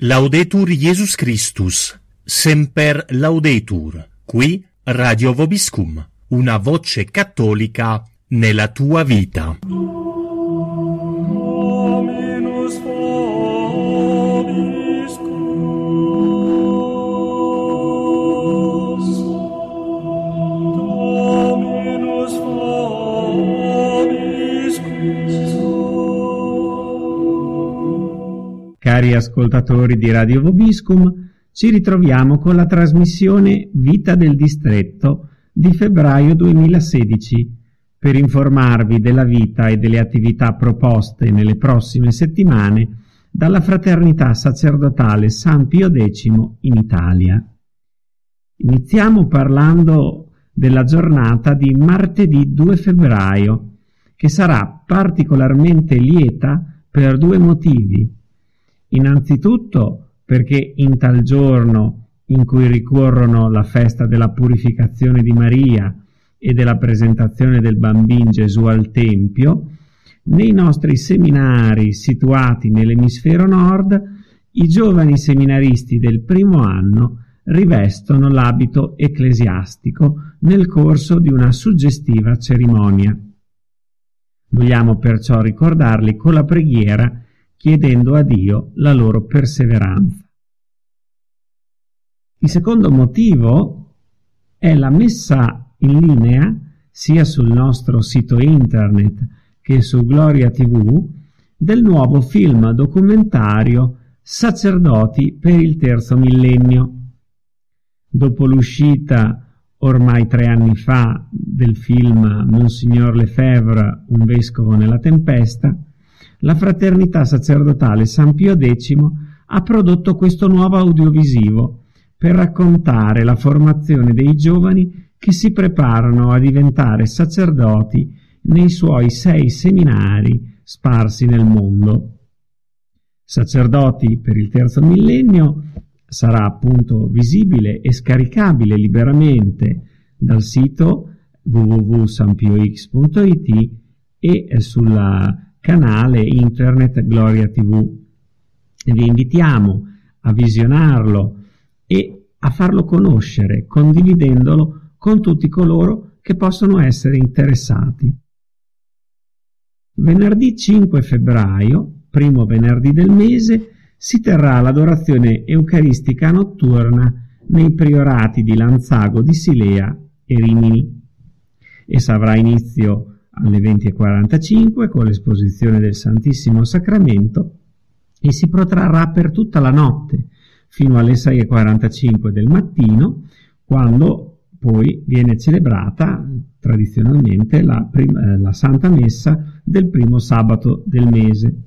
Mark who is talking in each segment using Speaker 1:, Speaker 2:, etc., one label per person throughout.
Speaker 1: Laudetur Jesus Christus, semper laudetur, qui Radio Vobiscum, una voce cattolica nella tua vita.
Speaker 2: Cari ascoltatori di Radio Vobiscum, ci ritroviamo con la trasmissione Vita del Distretto di febbraio 2016 per informarvi della vita e delle attività proposte nelle prossime settimane dalla Fraternità Sacerdotale San Pio X in Italia. Iniziamo parlando della giornata di martedì 2 febbraio, che sarà particolarmente lieta per due motivi. Innanzitutto perché in tal giorno in cui ricorrono la festa della purificazione di Maria e della presentazione del bambino Gesù al Tempio, nei nostri seminari situati nell'emisfero nord, i giovani seminaristi del primo anno rivestono l'abito ecclesiastico nel corso di una suggestiva cerimonia. Vogliamo perciò ricordarli con la preghiera chiedendo a Dio la loro perseveranza. Il secondo motivo è la messa in linea sia sul nostro sito internet che su Gloria TV del nuovo film documentario Sacerdoti per il terzo millennio. Dopo l'uscita ormai tre anni fa del film Monsignor Lefebvre, un vescovo nella tempesta, la Fraternità Sacerdotale San Pio X ha prodotto questo nuovo audiovisivo per raccontare la formazione dei giovani che si preparano a diventare sacerdoti nei suoi sei seminari sparsi nel mondo. Sacerdoti per il terzo millennio sarà appunto visibile e scaricabile liberamente dal sito www.sanpiox.it e sulla canale internet Gloria TV. Vi invitiamo a visionarlo e a farlo conoscere, condividendolo con tutti coloro che possono essere interessati. Venerdì 5 febbraio, primo venerdì del mese, si terrà l'adorazione eucaristica notturna nei priorati di Lanzago di Silea e Rimini. Essa avrà inizio alle 20.45 con l'esposizione del Santissimo Sacramento e si protrarrà per tutta la notte fino alle 6.45 del mattino quando poi viene celebrata tradizionalmente la, prima, eh, la Santa Messa del primo sabato del mese.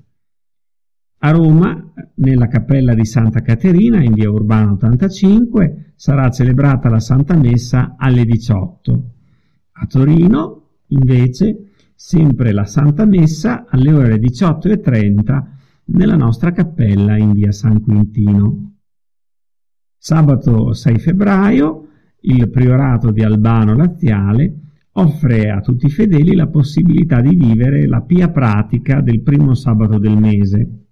Speaker 2: A Roma, nella cappella di Santa Caterina, in via Urbana 85, sarà celebrata la Santa Messa alle 18. A Torino, invece sempre la Santa Messa alle ore 18.30 nella nostra cappella in via San Quintino. Sabato 6 febbraio il Priorato di Albano Laziale offre a tutti i fedeli la possibilità di vivere la pia pratica del primo sabato del mese.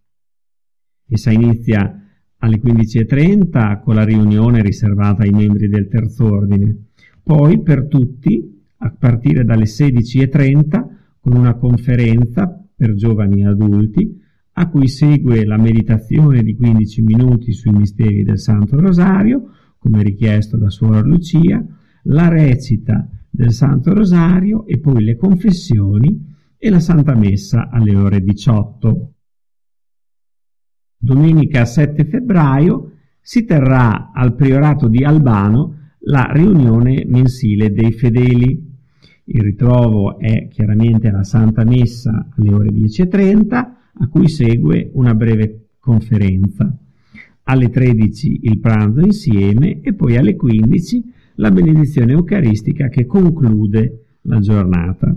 Speaker 2: Essa inizia alle 15.30 con la riunione riservata ai membri del terzo ordine. Poi per tutti a partire dalle 16.30 con una conferenza per giovani e adulti a cui segue la meditazione di 15 minuti sui misteri del Santo Rosario, come richiesto da Suor Lucia, la recita del Santo Rosario e poi le confessioni e la Santa Messa alle ore 18. Domenica 7 febbraio si terrà al Priorato di Albano la riunione mensile dei fedeli. Il ritrovo è chiaramente alla Santa Messa alle ore 10.30, a cui segue una breve conferenza. Alle 13 il pranzo insieme e poi alle 15 la benedizione eucaristica che conclude la giornata.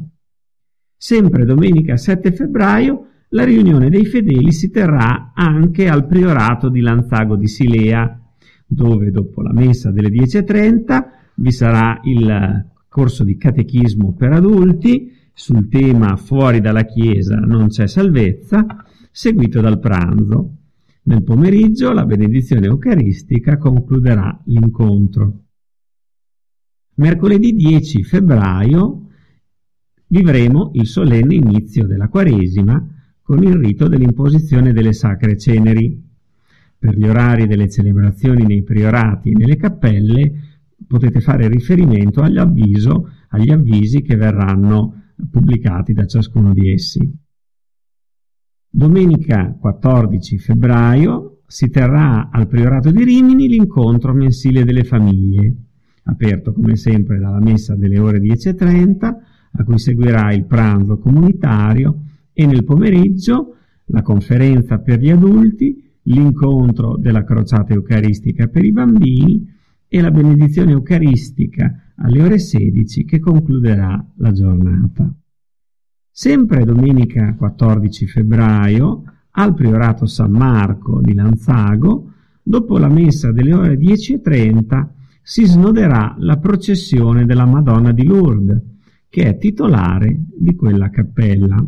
Speaker 2: Sempre domenica 7 febbraio la riunione dei fedeli si terrà anche al priorato di Lanzago di Silea, dove dopo la messa delle 10.30 vi sarà il corso di catechismo per adulti sul tema Fuori dalla Chiesa non c'è salvezza, seguito dal pranzo. Nel pomeriggio la benedizione eucaristica concluderà l'incontro. Mercoledì 10 febbraio vivremo il solenne inizio della Quaresima con il rito dell'imposizione delle sacre ceneri. Per gli orari delle celebrazioni nei priorati e nelle cappelle potete fare riferimento agli, avviso, agli avvisi che verranno pubblicati da ciascuno di essi. Domenica 14 febbraio si terrà al Priorato di Rimini l'incontro mensile delle famiglie, aperto come sempre dalla messa delle ore 10.30, a cui seguirà il pranzo comunitario e nel pomeriggio la conferenza per gli adulti, l'incontro della crociata eucaristica per i bambini e la benedizione eucaristica alle ore 16 che concluderà la giornata. Sempre domenica 14 febbraio, al Priorato San Marco di Lanzago, dopo la messa delle ore 10.30, si snoderà la processione della Madonna di Lourdes, che è titolare di quella cappella.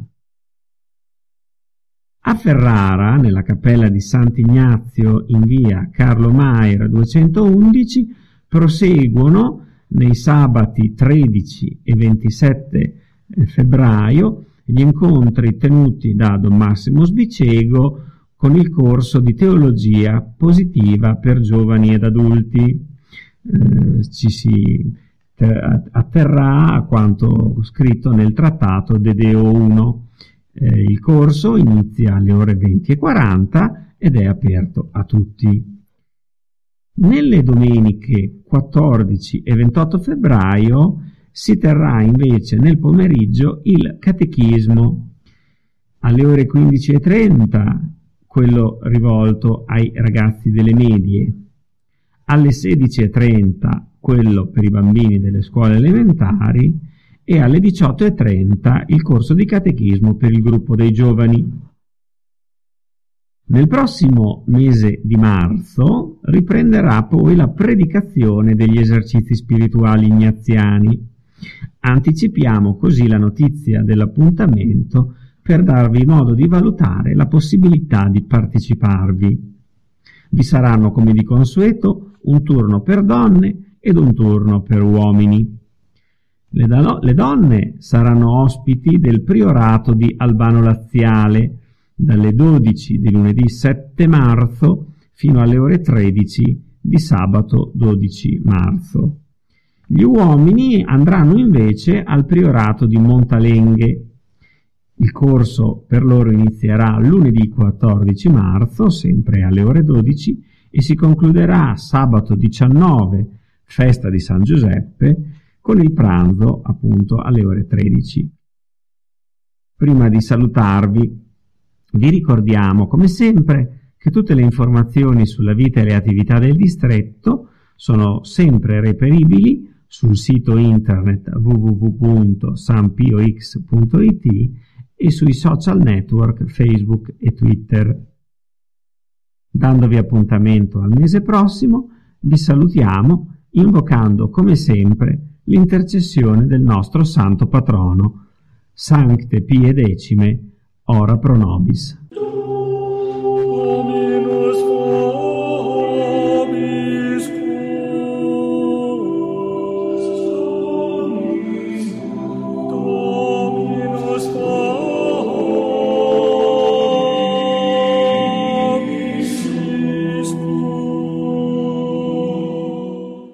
Speaker 2: A Ferrara, nella cappella di Sant'Ignazio in via Carlo Maira 211, proseguono nei sabati 13 e 27 eh, febbraio gli incontri tenuti da Don Massimo Sbicego con il corso di teologia positiva per giovani ed adulti. Eh, ci si atterrà a quanto scritto nel trattato De Deo 1 eh, il corso inizia alle ore 20.40 ed è aperto a tutti. Nelle domeniche 14 e 28 febbraio si terrà invece nel pomeriggio il catechismo. Alle ore 15.30, quello rivolto ai ragazzi delle medie, alle 16.30 quello per i bambini delle scuole elementari e alle 18.30 il corso di catechismo per il gruppo dei giovani. Nel prossimo mese di marzo riprenderà poi la predicazione degli esercizi spirituali ignaziani. Anticipiamo così la notizia dell'appuntamento per darvi modo di valutare la possibilità di parteciparvi. Vi saranno, come di consueto, un turno per donne ed un turno per uomini. Le, da- le donne saranno ospiti del priorato di Albano Laziale dalle 12 di lunedì 7 marzo fino alle ore 13 di sabato 12 marzo. Gli uomini andranno invece al priorato di Montalenghe. Il corso per loro inizierà lunedì 14 marzo, sempre alle ore 12, e si concluderà sabato 19, festa di San Giuseppe, con il pranzo appunto alle ore 13. Prima di salutarvi, vi ricordiamo come sempre che tutte le informazioni sulla vita e le attività del distretto sono sempre reperibili sul sito internet www.sampiox.it e sui social network Facebook e Twitter. Dandovi appuntamento al mese prossimo, vi salutiamo invocando come sempre l'intercessione del nostro santo patrono, Sancte Pie Decime, ora pro nobis.